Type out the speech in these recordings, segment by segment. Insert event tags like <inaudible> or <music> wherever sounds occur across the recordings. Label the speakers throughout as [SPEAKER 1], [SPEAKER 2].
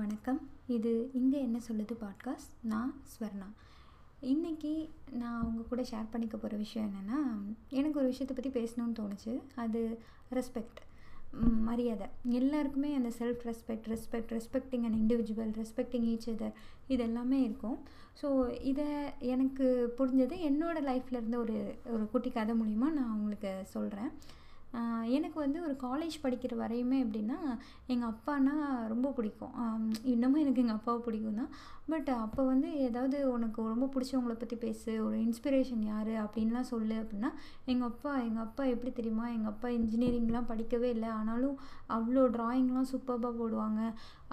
[SPEAKER 1] வணக்கம். இது இங்கே என்ன சொல்லுது பாட்காஸ்ட் நான் ஸ்வர்ணா. இன்றைக்கி நான் அவங்க கூட ஷேர் பண்ணிக்க போகிற விஷயம் என்னென்னா எனக்கு ஒரு விஷயத்தை பற்றி பேசணும்னு தோணுச்சு. அது ரெஸ்பெக்ட் மரியாதை. எல்லாருக்குமே அந்த self respect respect respecting and individual respecting each other இது எல்லாமே இருக்கும். ஸோ இதை எனக்கு புரிஞ்சது. என்னோடய லைஃப்பில் இருந்த ஒரு ஒரு குட்டி கதை மூலிமா நான் உங்களுக்கு சொல்கிறேன் எனக்கு வந்து ஒரு காலேஜ் படிக்கிற வரையுமே எப்படின்னா எங்கள் அப்பானா ரொம்ப பிடிக்கும். இன்னமும் எனக்கு எங்கள் அப்பாவை பிடிக்கும் தான் பட் uh, அப்போ வந்து ஏதாவது உனக்கு ரொம்ப பிடிச்சவங்கள பற்றி பேசு ஒரு இன்ஸ்பிரேஷன் யார் அப்படின்லாம் சொல்லு அப்படின்னா எங்கள் அப்பா எங்கள் அப்பா எப்படி தெரியுமா? எங்கள் அப்பா இன்ஜினியரிங்லாம் படிக்கவே இல்லை. ஆனாலும் அவ்வளோ ட்ராயிங்லாம் சூப்பராக போடுவாங்க.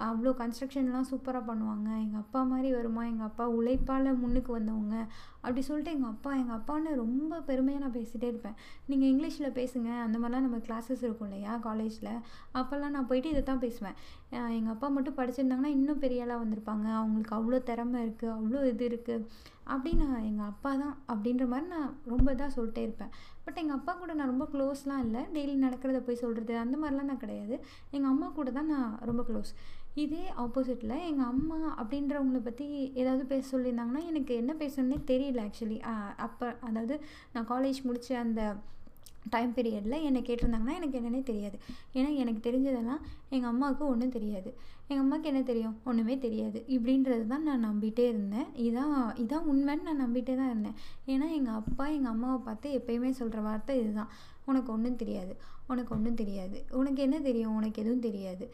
[SPEAKER 1] அவ்வளோ கன்ஸ்ட்ரக்ஷன்லாம் சூப்பராக பண்ணுவாங்க. எங்கள் அப்பா மாதிரி வருமா? எங்கள் அப்பா உழைப்பால் முன்னுக்கு வந்தவங்க. அப்படி சொல்லிட்டு எங்கள் அப்பா எங்கள் அப்பான்னு ரொம்ப பெருமையாக நான் பேசிகிட்டே இருப்பேன். நீங்கள் இங்கிலீஷில் பேசுங்க. அந்த மாதிரிலாம் நம்ம கிளாஸஸ் இருக்கும் இல்லையா? காலேஜில் அப்போல்லாம் நான் போயிட்டு இதை தான் பேசுவேன். எங்கள் அப்பா மட்டும் படிச்சிருந்தாங்கன்னா இன்னும் பெரிய ஆளாக வந்திருப்பாங்க. அவங்களுக்கு அவ்வளோ திறமை இருக்குது அவ்வளோ இது இருக்குது அப்படின்னு நான் எங்கள் அப்பா தான் அப்படின்ற மாதிரி நான் ரொம்ப இதாக சொல்லிட்டே இருப்பேன். பட் எங்கள் அப்பா கூட நான் ரொம்ப க்ளோஸ்லாம் இல்லை. டெய்லி நடக்கிறத போய் சொல்கிறது அந்த மாதிரிலாம் நான் கிடையாது. எங்கள் அம்மா கூட தான் நான் ரொம்ப க்ளோஸ் இதே ஆப்போசிட்டில் எங்கள் அம்மா அப்படின்றவங்கள பற்றி ஏதாவது பேச சொல்லியிருந்தாங்கன்னா எனக்கு என்ன பேசணுன்னே தெரியல ஆக்சுவலி அப்போ அதாவது நான் காலேஜ் முடித்த அந்த டைம் பீரியடில் என்னை கேட்டிருந்தாங்கன்னா எனக்கு என்னென்னே தெரியாது. ஏன்னா எனக்கு தெரிஞ்சதெல்லாம் எங்கள் அம்மாவுக்கு ஒன்றும் தெரியாது. எங்கள் அம்மாவுக்கு என்ன தெரியும்? ஒன்றுமே தெரியாது. இப்படின்றது தான் நான் நம்பிகிட்டே இருந்தேன். இதான் இதான் உண்மைன்னு நான் நம்பிகிட்டே தான் இருந்தேன். ஏன்னா எங்கள் அப்பா எங்கள் அம்மாவை பார்த்து எப்போயுமே சொல்கிற வார்த்தை இதுதான். உனக்கு ஒன்றும் தெரியாது. உனக்கு ஒன்றும் தெரியாது. உனக்கு என்ன தெரியும்? உனக்கு எதுவும் தெரியாது.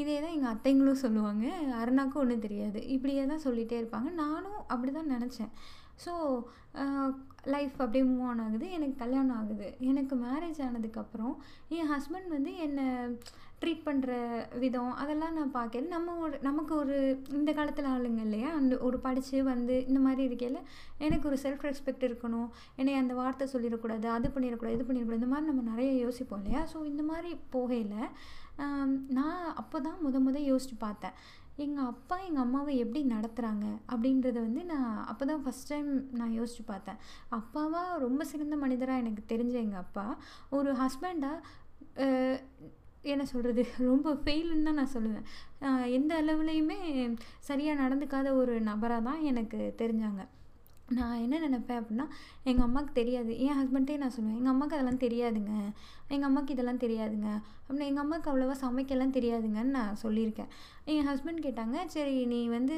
[SPEAKER 1] இதே தான் எங்கள் அத்தைங்களும் சொல்லுவாங்க. அருணாக்கும் ஒன்றும் தெரியாது. இப்படியே தான் சொல்லிகிட்டே இருப்பாங்க. நானும் அப்படி தான் நினச்சேன் ஸோ லைஃப் அப்படியே மூவ் ஆன் ஆகுது. எனக்கு கல்யாணம் ஆகுது. எனக்கு மேரேஜ் ஆனதுக்கப்புறம் என் ஹஸ்பண்ட் வந்து என்னை ட்ரீட் பண்ணுற விதம் அதெல்லாம் நான் பார்க்கல. நம்ம ஒரு நமக்கு ஒரு இந்த காலத்தில் ஆளுங்க இல்லையா? அந்த ஒரு படித்து வந்து இந்த மாதிரி இருக்கையில் எனக்கு ஒரு செல்ஃப் ரெஸ்பெக்ட் இருக்கணும். என்னை அந்த வார்த்தை சொல்லிடக்கூடாது அது பண்ணிடக்கூடாது இது பண்ணிடக்கூடாது இந்த மாதிரி நம்ம நிறைய யோசிப்போம் இல்லையா? ஸோ இந்த மாதிரி போகையில் நான் அப்போ தான் முத முத யோசித்து பார்த்தேன். எங்கள் அப்பா எங்கள் அம்மாவை எப்படி நடத்துகிறாங்க அப்படின்றத வந்து நான் அப்போ தான் ஃபஸ்ட் டைம் நான் யோசித்து பார்த்தேன். அப்பாவாக ரொம்ப சிறந்த மனிதராக எனக்கு தெரிஞ்ச எங்கள் அப்பா ஒரு ஹஸ்பண்டாக என்ன சொல்கிறது ரொம்ப ஃபெயிலுன்னு தான் நான் சொல்லுவேன். எந்த அளவுலேயுமே சரியாக நடந்துக்காத ஒரு நபராக தான் எனக்கு தெரிஞ்சாங்க. நான் என்ன நினப்பேன் அப்படின்னா எங்கள் அம்மாவுக்கு தெரியாது. என் ஹஸ்பண்ட்டே நான் சொல்லுவேன் எங்கள் அம்மாவுக்கு அதெல்லாம் தெரியாதுங்க. எங்கள் அம்மாவுக்கு இதெல்லாம் தெரியாதுங்க. அப்படின்னு எங்கள் அம்மாவுக்கு அவ்வளோவா சமைக்கலாம் தெரியாதுங்கன்னு நான் சொல்லியிருக்கேன். என் ஹஸ்பண்ட் கேட்டாங்க சரி நீ வந்து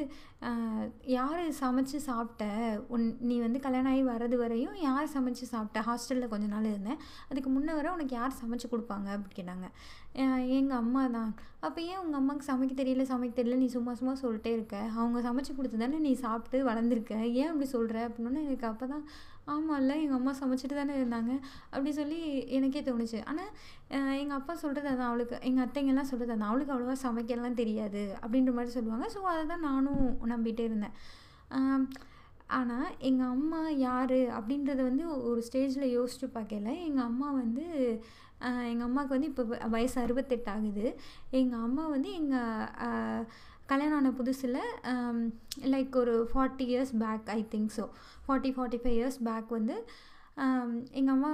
[SPEAKER 1] யார் சமைச்சு சாப்பிட்ட? உன் நீ வந்து கல்யாணம் ஆகி வர்றது வரையும் யார் சமைச்சு சாப்பிட்ட? ஹாஸ்டலில் கொஞ்ச நாள் இருந்தேன். அதுக்கு முன்னே வர உனக்கு யார் சமைச்சு கொடுப்பாங்க? அப்படின்னு கேட்டாங்க. எங்கள் அம்மா தான். அப்போ ஏன் உங்கள் அம்மாவுக்கு சமைக்க தெரியல சமைக்க தெரியல? நீ சும்மா சும்மா சொல்லிட்டே இருக்க. அவங்க சமைச்சு கொடுத்து தானே நீ சாப்பிட்டு வளர்ந்துருக்க. ஏன் அப்படி சொல்கிற அப்படின்னா எனக்கு அப்போ தான் ஆமாம்ல எங்கள் அம்மா சமைச்சிட்டு தானே இருந்தாங்க. அப்படி சொல்லி எனக்கே தோணுச்சு. ஆனால் எங்கள் அப்பா சொல்கிறது அதான். அவளுக்கு எங்கள் அத்தைங்கெல்லாம் சொல்கிறது அதான். அவளுக்கு அவ்வளோவா சமைக்கலாம் தெரியாது அப்படின்ற மாதிரி சொல்லுவாங்க. ஸோ அதை தான் நானும் நம்பிகிட்டே இருந்தேன். ஆனால் எங்கள் அம்மா யார் அப்படின்றத வந்து ஒரு ஸ்டேஜில் யோசிச்சு பார்க்கல. எங்கள் அம்மா வந்து எங்கள் அம்மாவுக்கு வந்து இப்போ வயசு அறுபத்தெட்டு ஆகுது. எங்கள் அம்மா வந்து எங்கள் கல்யாணம் ஆன புதுசில் லைக் um, ஒரு forty years back I think so forty forty five years back வந்து um, எங்கள் அம்மா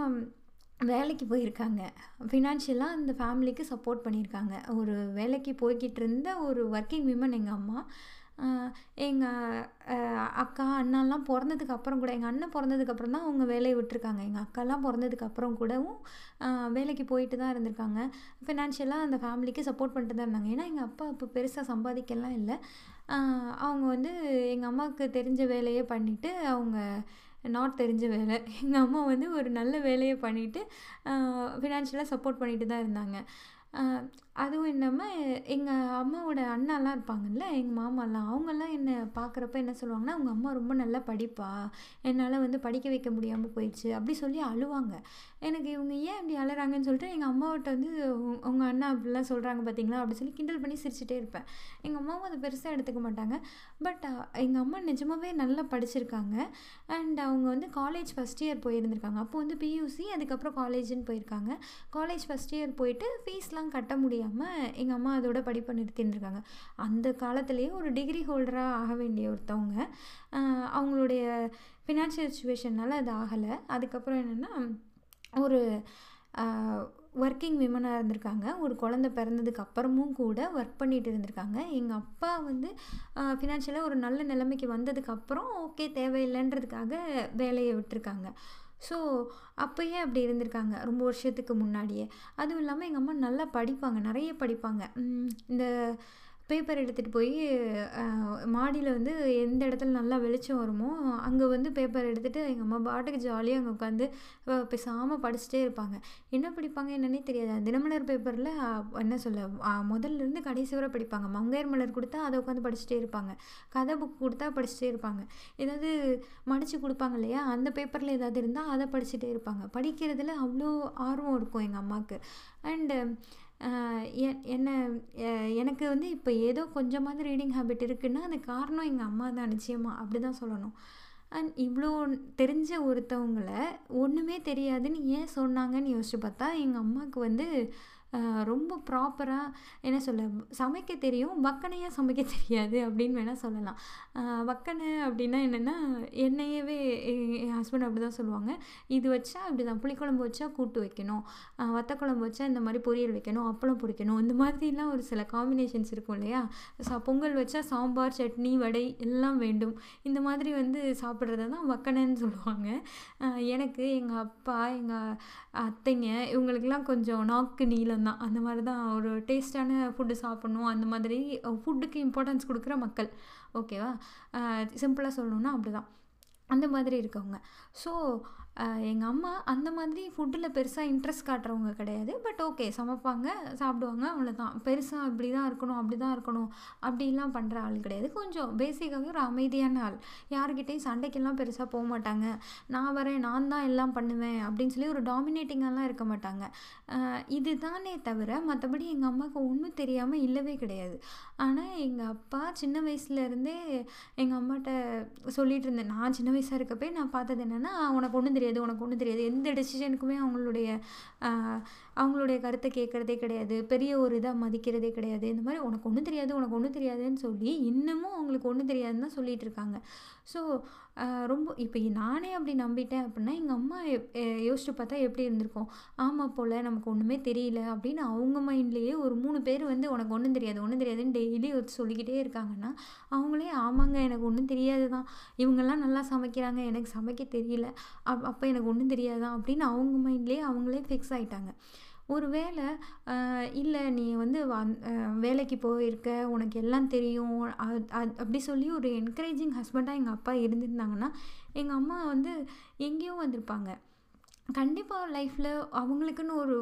[SPEAKER 1] வேலைக்கு போயிருக்காங்க. ஃபினான்ஷியலாக அந்த ஃபேமிலிக்கு சப்போர்ட் பண்ணியிருக்காங்க. ஒரு வேலைக்கு போய்கிட்டு இருந்த ஒரு ஒர்க்கிங் விமன் எங்கள் அம்மா. எங்கள் அக்கா அண்ணாலாம் பிறந்ததுக்கு அப்புறம் கூட எங்கள் அண்ணன் பிறந்ததுக்கப்புறம் தான் அவங்க வேலையை விட்டுருக்காங்க. எங்கள் அக்காலாம் பிறந்ததுக்கு அப்புறம் கூடவும் வேலைக்கு போயிட்டு தான் இருந்திருக்காங்க. ஃபினான்ஷியலாக அந்த ஃபேமிலிக்கு சப்போர்ட் பண்ணிட்டு தான் இருந்தாங்க. ஏன்னா எங்கள் அப்பா அப்போ பெருசாக சம்பாதிக்கலாம் இல்லை. அவங்க வந்து எங்கள் அம்மாவுக்கு தெரிஞ்ச வேலையே பண்ணிவிட்டு அவங்க நாட் தெரிஞ்ச வேலை. எங்கள் அம்மா வந்து ஒரு நல்ல வேலையை பண்ணிவிட்டு ஃபினான்ஷியலாக சப்போர்ட் பண்ணிட்டு தான் இருந்தாங்க. அதுவும் இல்லாமல் எங்கள் அம்மாவோட அண்ணாலாம் இருப்பாங்கல்ல எங்கள் மாமாலாம் அவங்கெல்லாம் என்னை பார்க்குறப்ப என்ன சொல்லுவாங்கன்னா உங்கள் அம்மா ரொம்ப நல்லா படிப்பா. என்னால் வந்து படிக்க வைக்க முடியாமல் போயிடுச்சு. அப்படி சொல்லி அழுவாங்க. எனக்கு இவங்க ஏன் இப்படி அழுறாங்கன்னு சொல்லிட்டு எங்கள் அம்மாவிட்ட வந்து உங்கள் அண்ணா அப்படிலாம் சொல்கிறாங்க பார்த்தீங்களா அப்படி சொல்லி கிண்டல் பண்ணி சிரிச்சிட்டே இருப்பேன். எங்கள் அம்மாவும் அதை பெருசாக எடுத்துக்க மாட்டாங்க. பட் எங்கள் அம்மா நிஜமாகவே நல்லா படிச்சிருக்காங்க. அண்ட் அவங்க வந்து காலேஜ் ஃபஸ்ட் இயர் போயிருந்திருக்காங்க. அப்போ வந்து பியூசி அதுக்கப்புறம் காலேஜுன்னு போயிருக்காங்க. காலேஜ் ஃபஸ்ட் இயர் போயிட்டு ஃபீஸ்லாம் கட்ட தெரியாமல் எங்கள் அம்மா அதோட படிப்பை நிறுத்தின்னு அந்த காலத்துலேயே ஒரு டிகிரி ஹோல்டராக ஆக வேண்டிய ஒருத்தவங்க அவங்களுடைய ஃபினான்ஷியல் சுச்சுவேஷனால் அது ஆகலை. அதுக்கப்புறம் என்னென்னா ஒரு ஒர்க்கிங் விமனாக இருந்திருக்காங்க. ஒரு குழந்த பிறந்ததுக்கு அப்புறமும் கூட ஒர்க் பண்ணிகிட்டு இருந்திருக்காங்க. எங்கள் அப்பா வந்து ஃபினான்ஷியலாக ஒரு நல்ல நிலைமைக்கு வந்ததுக்கப்புறம் ஓகே தேவையில்லைன்றதுக்காக வேலையை விட்டுருக்காங்க. ஸோ அப்போயே அப்படி இருந்திருக்காங்க ரொம்ப வருஷத்துக்கு முன்னாடியே. அதுவும் இல்லாமல் எங்கள் அம்மா நல்லா படிப்பாங்க நிறைய படிப்பாங்க. இந்த பேப்பர் எடுத்துகிட்டு போய் மாடியில் வந்து எந்த இடத்துல நல்லா வெளிச்சம் வருமோ அங்கே வந்து பேப்பர் எடுத்துகிட்டு எங்கள் அம்மா பாட்டுக்கு ஜாலியாக அங்கே உட்காந்து பேசாமல் படிச்சுட்டே இருப்பாங்க. என்ன படிப்பாங்க என்னன்னே தெரியாது. தினமலர் பேப்பரில் என்ன சொல்ல முதல்லேருந்து கடைசி வரை படிப்பாங்க. மங்கையர் மலர் கொடுத்தா அதை உட்காந்து படிச்சுட்டே இருப்பாங்க. கதை புக் கொடுத்தா படிச்சுட்டே இருப்பாங்க. ஏதாவது மடித்து கொடுப்பாங்க இல்லையா? அந்த பேப்பரில் ஏதாவது இருந்தால் அதை படிச்சுட்டே இருப்பாங்க. படிக்கிறதுல அவ்வளோ ஆர்வம் இருக்கும் எங்கள் அம்மாவுக்கு அண்டு என்ன எனக்கு வந்து இப்போ ஏதோ கொஞ்சமாவது ரீடிங் ஹேபிட் இருக்குன்னா அது காரணம் எங்கள் அம்மா தான் நிச்சயமாக அப்படி தான் சொல்லணும். அண்ட் இவ்வளோ தெரிஞ்ச ஒருத்தவங்களை ஒன்றுமே தெரியாதுன்னு ஏன் சொன்னாங்கன்னு யோசிச்சு பார்த்தா எங்கள் அம்மாவுக்கு வந்து ரொம்ப ப்ராப்பராக என்ன சொல்ல சமைக்க தெரியும் வக்கனையாக சமைக்க <laughs> தெரியாது அப்படின்னு வேணால் சொல்லலாம். வக்கனை அப்படின்னா என்னென்னா என்னையவே என் ஹஸ்பண்ட் அப்படி தான் சொல்லுவாங்க. இது வச்சா இப்படி தான் புளிக்குழம்பு வச்சா கூட்டு வைக்கணும். வத்த குழம்பு வச்சா இந்த மாதிரி பொரியல் வைக்கணும் அப்பளம் பொரிக்கணும் இந்த மாதிரிலாம் ஒரு சில காம்பினேஷன்ஸ் இருக்கும் இல்லையா? சா பொங்கல் வச்சா சாம்பார் சட்னி வடை எல்லாம் வேண்டும். இந்த மாதிரி வந்து சாப்பிட்றத தான் வக்கனைன்னு சொல்லுவாங்க. எனக்கு எங்கள் அப்பா எங்கள் அத்தைங்க இவங்களுக்கெல்லாம் கொஞ்சம் நாக்கு நீளம் மட்டும்தான் அந்த மாதிரி தான் ஒரு டேஸ்டான ஃபுட்டு சாப்பிட்ணும். அந்த மாதிரி ஃபுட்டுக்கு இம்பார்ட்டன்ஸ் கொடுக்குற மக்கள். ஓகேவா சிம்பிளாக சொல்லணுன்னா அப்படி தான் அந்த மாதிரி இருக்கவங்க. ஸோ எங்கள் அம்மா அந்த மாதிரி ஃபுட்டில் பெருசாக இன்ட்ரெஸ்ட் காட்டுறவங்க கிடையாது. பட் ஓகே சமைப்பாங்க சாப்பிடுவாங்க அவ்வளோதான் பெருசாக இப்படி தான் இருக்கணும் அப்படி தான் இருக்கணும் அப்படிலாம் பண்ணுற ஆள் கிடையாது. கொஞ்சம் பேசிக்காகவே ஒரு அமைதியான ஆள். யாருக்கிட்டேயும் சண்டைக்கெல்லாம் பெருசாக போக மாட்டாங்க. நான் வரேன் நான் தான் எல்லாம் பண்ணுவேன் அப்படின்னு சொல்லி ஒரு டாமினேட்டிங்காலாம் இருக்க மாட்டாங்க. இது தானே தவிர மற்றபடி எங்கள் அம்மாவுக்கு ஒன்றும் தெரியாமல் இல்லவே கிடையாது. ஆனால் எங்கள் அப்பா சின்ன வயசுலேருந்தே எங்கள் அம்மாட்ட சொல்லிகிட்டு இருந்தேன். நான் சின்ன வயசாக இருக்கப்பே நான் பார்த்தது என்னென்னா உனக்கு ஒன்றும் தெரியாது உனக்கு ஒன்றும் தெரியாது. எந்த டெசிஷனுக்குமே அவங்களுடைய அவங்களுடைய கருத்தை கேட்குறதே கிடையாது. பெரிய ஒரு இதாக மதிக்கிறதே கிடையாது. இந்த மாதிரி உனக்கு ஒன்றும் தெரியாது உனக்கு ஒன்றும் தெரியாதுன்னு சொல்லி இன்னமும் அவங்களுக்கு ஒன்றும் தெரியாதுன்னு தான் சொல்லிகிட்டு இருக்காங்க. ஸோ ரொம்ப இப்போ நானே அப்படி நம்பிட்டேன் அப்படின்னா எங்கள் அம்மா யோசிச்சு பார்த்தா எப்படி இருந்திருக்கும்? ஆமாம் போல் நமக்கு ஒன்றுமே தெரியல அப்படின்னு அவங்க மைண்ட்லேயே ஒரு மூணு பேர் வந்து உனக்கு ஒன்றும் தெரியாது ஒன்றும் தெரியாதுன்னு டெய்லி ஒரு சொல்லிக்கிட்டே இருக்காங்கன்னா அவங்களே ஆமாங்க எனக்கு ஒன்றும் தெரியாது தான். இவங்கெல்லாம் நல்லா சமைக்கிறாங்க எனக்கு சமைக்க தெரியல. அப் அப்போ எனக்கு ஒன்றும் தெரியாதான் அப்படின்னு அவங்க மைண்ட்லேயே அவங்களே ஃபிக்ஸ் ஆகிட்டாங்க ஒரு வேளை இல்லை நீ வந்து வேலைக்கு போயிருக்க உனக்கு எல்லாம் தெரியும் அப்படி சொல்லி ஒரு என்கரேஜிங் ஹஸ்பண்டாக எங்கள் அப்பா இருந்திருந்தாங்கன்னா எங்கள் அம்மா வந்து எங்கேயோ வந்திருப்பாங்க. கண்டிப்பாக லைஃப்பில் அவங்களுக்குன்னு ஒரு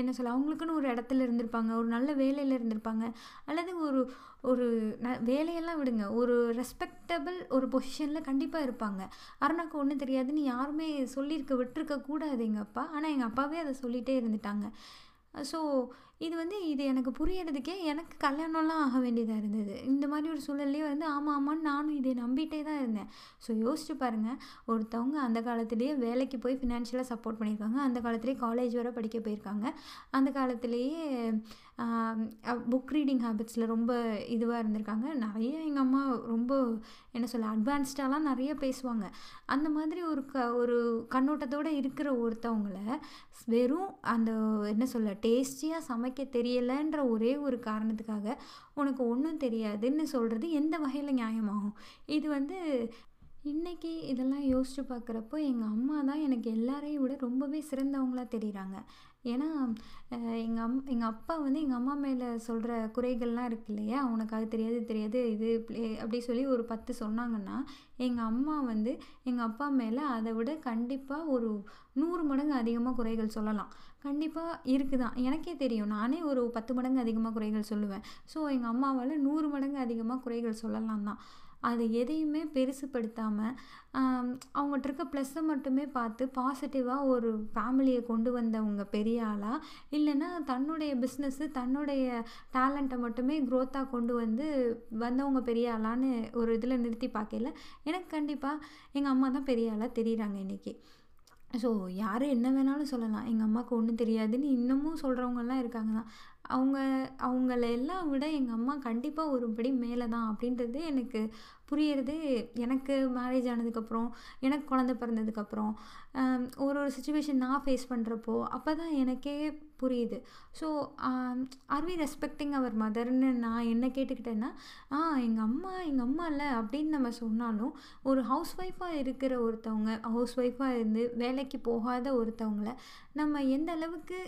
[SPEAKER 1] என்ன சொல்ல அவங்களுக்குன்னு ஒரு இடத்துல இருந்திருப்பாங்க ஒரு நல்ல வேலையில் இருந்திருப்பாங்க. அல்லது ஒரு ஒரு ந வேலையெல்லாம் விடுங்க. ஒரு ரெஸ்பெக்டபிள் ஒரு பொசிஷனில் கண்டிப்பாக இருப்பாங்க. அருணாக்கு ஒன்றும் தெரியாதுன்னு யாருமே சொல்லியிருக்க விட்டுருக்க கூடாது எங்கள் அப்பா. ஆனால் எங்கள் அப்பாவே அதை சொல்லிகிட்டே இருந்துட்டாங்க. ஸோ இது வந்து இது எனக்கு புரியறதுக்கே எனக்கு கல்யாணம்லாம் ஆக வேண்டியதாக இருந்தது. இந்த மாதிரி ஒரு சூழல்லே வந்து ஆமாம் ஆமான்னு நானும் இதை நம்பிட்டே தான் இருந்தேன். ஸோ யோசிச்சு பாருங்கள் ஒருத்தவங்க அந்த காலத்துலேயே வேலைக்கு போய் ஃபினான்ஷியலாக சப்போர்ட் பண்ணியிருக்காங்க. அந்த காலத்துலேயே காலேஜ் வரை படிக்க போயிருக்காங்க. அந்த காலத்துலேயே புக் ரீடிங் ஹேபிட்ஸில் ரொம்ப இதுவாக இருந்திருக்காங்க. நிறைய எங்கள் அம்மா ரொம்ப என்ன சொல்ல அட்வான்ஸ்டாலாம் நிறைய பேசுவாங்க. அந்த மாதிரி ஒரு க ஒரு கண்ணோட்டத்தோடு இருக்கிற ஒருத்தவங்கள வெறும் அந்த என்ன சொல்ல டேஸ்டியாக சமைக்க தெரியலைன்ற ஒரே ஒரு காரணத்துக்காக உனக்கு ஒன்றும் தெரியாதுன்னு சொல்கிறது எந்த வகையில் நியாயமாகும்? இது வந்து இன்றைக்கி இதெல்லாம் யோசித்து பார்க்குறப்போ எங்கள் அம்மா தான் எனக்கு எல்லாரையும் விட ரொம்பவே சிறந்தவங்களாக தெரியுறாங்க. ஏன்னா எங்கள் அம் எங்கள் அப்பா வந்து எங்கள் அம்மா மேலே சொல்கிற குறைகள்லாம் இருக்கு இல்லையா? உனக்கு அது தெரியாது தெரியாது இது அப்படி சொல்லி ஒரு பத்து சொன்னாங்கன்னா எங்கள் அம்மா வந்து எங்கள் அப்பா மேலே அதை விட கண்டிப்பாக ஒரு நூறு மடங்கு அதிகமாக குறைகள் சொல்லலாம். கண்டிப்பாக இருக்குது தான் எனக்கே தெரியும். நானே ஒரு பத்து மடங்கு அதிகமாக குறைகள் சொல்லுவேன். ஸோ எங்கள் அம்மாவால் நூறு மடங்கு அதிகமாக குறைகள் சொல்லலாம் தான் அது எதையுமே பெருசுப்படுத்தாமல் அவங்ககிட்ட இருக்க ப்ளஸ்ஸை மட்டுமே பார்த்து பாசிட்டிவாக ஒரு ஃபேமிலியை கொண்டு வந்தவங்க பெரிய ஆளாக இல்லைன்னா தன்னுடைய பிஸ்னஸ்ஸு தன்னுடைய டேலண்ட்டை மட்டுமே க்ரோத்தாக கொண்டு வந்து வந்தவங்க பெரிய ஆளான்னு ஒரு இதில் நிறுத்தி பார்க்கல எனக்கு கண்டிப்பாக எங்கள் அம்மா தான் பெரிய ஆளாக தெரியுறாங்க இன்றைக்கி ஸோ யார் என்ன வேணாலும் சொல்லலாம். எங்கள் அம்மாவுக்கு ஒன்றும் தெரியாதுன்னு இன்னமும் சொல்கிறவங்கலாம் இருக்காங்க தான் அவங்க அவங்கள எல்லாம் விட எங்கள் அம்மா கண்டிப்பாக ஒரு படி மேலே தான் அப்படின்றது எனக்கு புரியறது. எனக்கு மேரேஜ் ஆனதுக்கப்புறம் எனக்கு குழந்த பிறந்ததுக்கப்புறம் ஒரு ஒரு சுச்சுவேஷன் நான் ஃபேஸ் பண்ணுறப்போ அப்போ தான் எனக்கே புரியுது. So are we respecting our மதர்னு நான் என்ன கேட்டுக்கிட்டேன்னா ஆ எங்கள் அம்மா எங்கள் அம்மா இல்லை அப்படின்னு நம்ம சொன்னாலும் ஒரு ஹவுஸ் ஒய்ஃபாக இருக்கிற ஒருத்தவங்க ஹவுஸ் ஒய்ஃபாக இருந்து வேலைக்கு போகாத ஒருத்தவங்கள நம்ம எந்த அளவுக்கு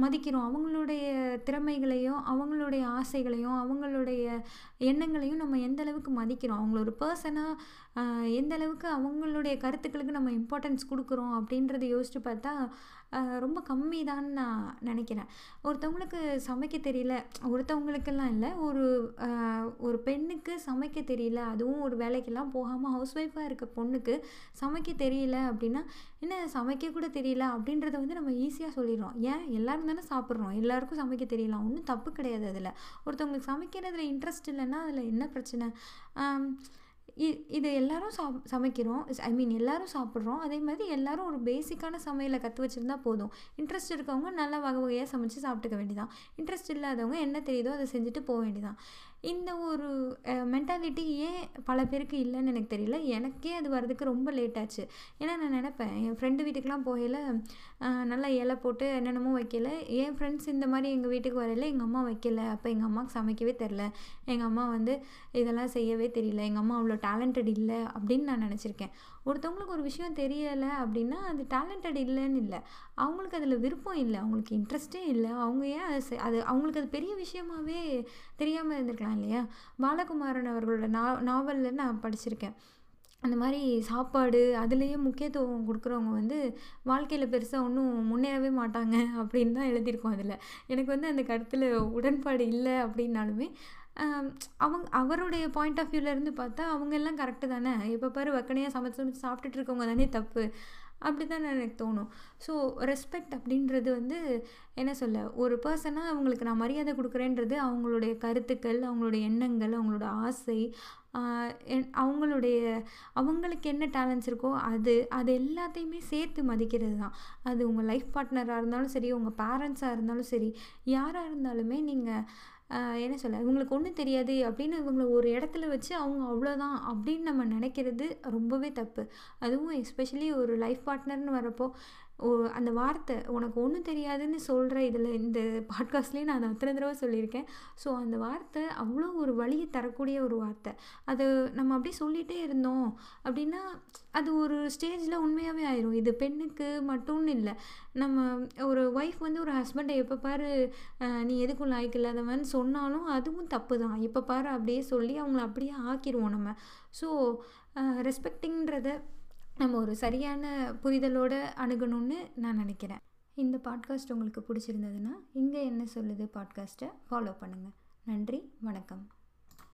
[SPEAKER 1] மதிக்கிறோம். அவங்களுடைய திறமைகளையும் அவங்களுடைய ஆசைகளையும் அவங்களுடைய எண்ணங்களையும் நம்ம எந்த அளவுக்கு மதிக்கிறோம்? அவங்கள ஒரு பர்சனாக எந்த அளவுக்கு அவங்களுடைய கருத்துக்களுக்கு நம்ம இம்பார்ட்டன்ஸ் கொடுக்குறோம் அப்படின்றத யோசித்து பார்த்தா ரொம்ப கம்மி தான் நான் நினைக்கிறேன். ஒருத்தவங்களுக்கு சமைக்க தெரியல ஒருத்தவங்களுக்கெல்லாம் இல்லை ஒரு ஒரு பெண்ணுக்கு சமைக்க தெரியல அதுவும் ஒரு வேலைக்கெல்லாம் போகாமல் ஹவுஸ் ஒய்ஃபாக இருக்க பொண்ணுக்கு சமைக்க தெரியல அப்படின்னா என்ன சமைக்க கூட தெரியல? அப்படின்றத வந்து நம்ம ஈஸியாக சொல்லிடுறோம். ஏன்? எல்லோரும் தானே சாப்பிட்றோம். எல்லாருக்கும் சமைக்க தெரியலாம் ஒன்றும் தப்பு கிடையாது அதில். ஒருத்தவங்களுக்கு சமைக்கிறதுல இன்ட்ரெஸ்ட் இல்லைன்னா அதில் என்ன பிரச்சனை? இது எல்லோரும் சாப் சமைக்கிறோம். ஐ மீன் எல்லோரும் சாப்பிட்றோம். அதே மாதிரி எல்லோரும் ஒரு பேசிக்கான சமையலை கற்று வச்சுருந்தா போதும். இன்ட்ரெஸ்ட் இருக்கவங்க நல்லா வகை வகையாக சமைச்சு சாப்பிட்டுக்க வேண்டியதான் இன்ட்ரெஸ்ட் இல்லாதவங்க என்ன தெரியுதோ அதை செஞ்சுட்டு போக வேண்டியதான் இந்த ஒரு மென்டாலிட்டி ஏன் பல பேருக்கு இல்லைன்னு எனக்கு தெரியல. எனக்கே அது வர்றதுக்கு ரொம்ப லேட் ஆச்சு. ஏன்னா நான் நினப்பேன் என் ஃப்ரெண்டு வீட்டுக்கெலாம் போகையில் நல்லா இலை போட்டு என்னென்னமோ வைக்கல. என் ஃப்ரெண்ட்ஸ் இந்த மாதிரி எங்கள் வீட்டுக்கு வரையில எங்கள் அம்மா வைக்கல. அப்போ எங்கள் அம்மாவுக்கு சமைக்கவே தெரில எங்கள் அம்மா வந்து இதெல்லாம் செய்யவே தெரியல. எங்கள் அம்மா அவ்வளோ டேலண்டட் இல்லை அப்படின்னு நான் நினச்சிருக்கேன். ஒருத்தவங்களுக்கு ஒரு விஷயம் தெரியலை அப்படின்னா அது டேலண்டட் இல்லைன்னு இல்லை. அவங்களுக்கு அதில் விருப்பம் இல்லை. அவங்களுக்கு இன்ட்ரெஸ்ட்டே இல்லை. அவங்க ஏன் அது அது அவங்களுக்கு அது பெரிய விஷயமாவே தெரியாமல் இருந்திருக்கலாம். இல்லையா? பாலகுமாரன் அவர்களோட நா நாவலில் நான் படிச்சிருக்கேன். அந்த மாதிரி சாப்பாடு அதுலேயே முக்கியத்துவம் கொடுக்குறவங்க வந்து வாழ்க்கையில் பெருசாக ஒன்றும் முன்னேறவே மாட்டாங்க <laughs> அப்படின்னு தான் எழுதியிருக்கோம் அதில். எனக்கு வந்து அந்த கருத்தில் உடன்பாடு இல்லை அப்படின்னாலுமே அவங்க அவருடைய பாயிண்ட் ஆஃப் வியூலேருந்து பார்த்தா அவங்க எல்லாம் கரெக்டு தானே? எப்போ பாரு வக்கனையாக சமைச்சு சமைச்சு சாப்பிட்டுட்டு இருக்கவங்க தானே தப்பு. அப்படி தான் எனக்கு தோணும். ஸோ ரெஸ்பெக்ட் அப்படின்றது வந்து என்ன சொல்ல ஒரு பர்சனாக அவங்களுக்கு நான் மரியாதை கொடுக்குறேன்றது அவங்களுடைய கருத்துக்கள் அவங்களுடைய எண்ணங்கள் அவங்களோட ஆசை அவங்களுடைய அவங்களுக்கு என்ன டேலண்ட்ஸ் இருக்கோ அது அது எல்லாத்தையுமே சேர்த்து மதிக்கிறது தான். அது உங்கள் லைஃப் பார்ட்னராக இருந்தாலும் சரி உங்கள் பேரண்ட்ஸாக இருந்தாலும் சரி யாராக இருந்தாலுமே நீங்கள் என்ன சொல்ல இவங்களுக்கு ஒன்றும் தெரியாது அப்படின்னு இவங்களை ஒரு இடத்துல வச்சு அவங்க அவ்வளோதான் அப்படின்னு நம்ம நினைக்கிறது ரொம்பவே தப்பு. அதுவும் எஸ்பெஷலி ஒரு லைஃப் பார்ட்னர்னு வரப்போ அந்த வார்த்தை உனக்கு ஒன்றும் தெரியாதுன்னு சொல்கிற இதில் இந்த பாட்காஸ்ட்லேயே நான் அத்தனை தடவை சொல்லியிருக்கேன். ஸோ அந்த வார்த்தை அவ்வளோ ஒரு வழியை தரக்கூடிய ஒரு வார்த்தை. அது நம்ம அப்படியே சொல்லிகிட்டே இருந்தோம் அப்படின்னா அது ஒரு ஸ்டேஜில் உண்மையாகவே ஆயிரும். இது பெண்ணுக்கு மட்டும்னு இல்லை. நம்ம ஒரு ஒய்ஃப் வந்து ஒரு ஹஸ்பண்டை எப்போ பாரு நீ எதுக்கும் லாய்க்கு இல்லாதவன் சொன்னாலும் அதுவும் தப்பு தான். எப்போ பாரு அப்படியே சொல்லி அவங்கள அப்படியே ஆக்கிடுவோம் நம்ம. ஸோ ரெஸ்பெக்டிங்கிறத நம்ம ஒரு சரியான புரிதலோடு அணுகணும்னு நான் நினைக்கிறேன். இந்த பாட்காஸ்ட் உங்களுக்கு பிடிச்சிருந்ததுன்னா இங்கே என்ன சொல்லுது பாட்காஸ்ட்டை ஃபாலோ பண்ணுங்கள் நன்றி வணக்கம்.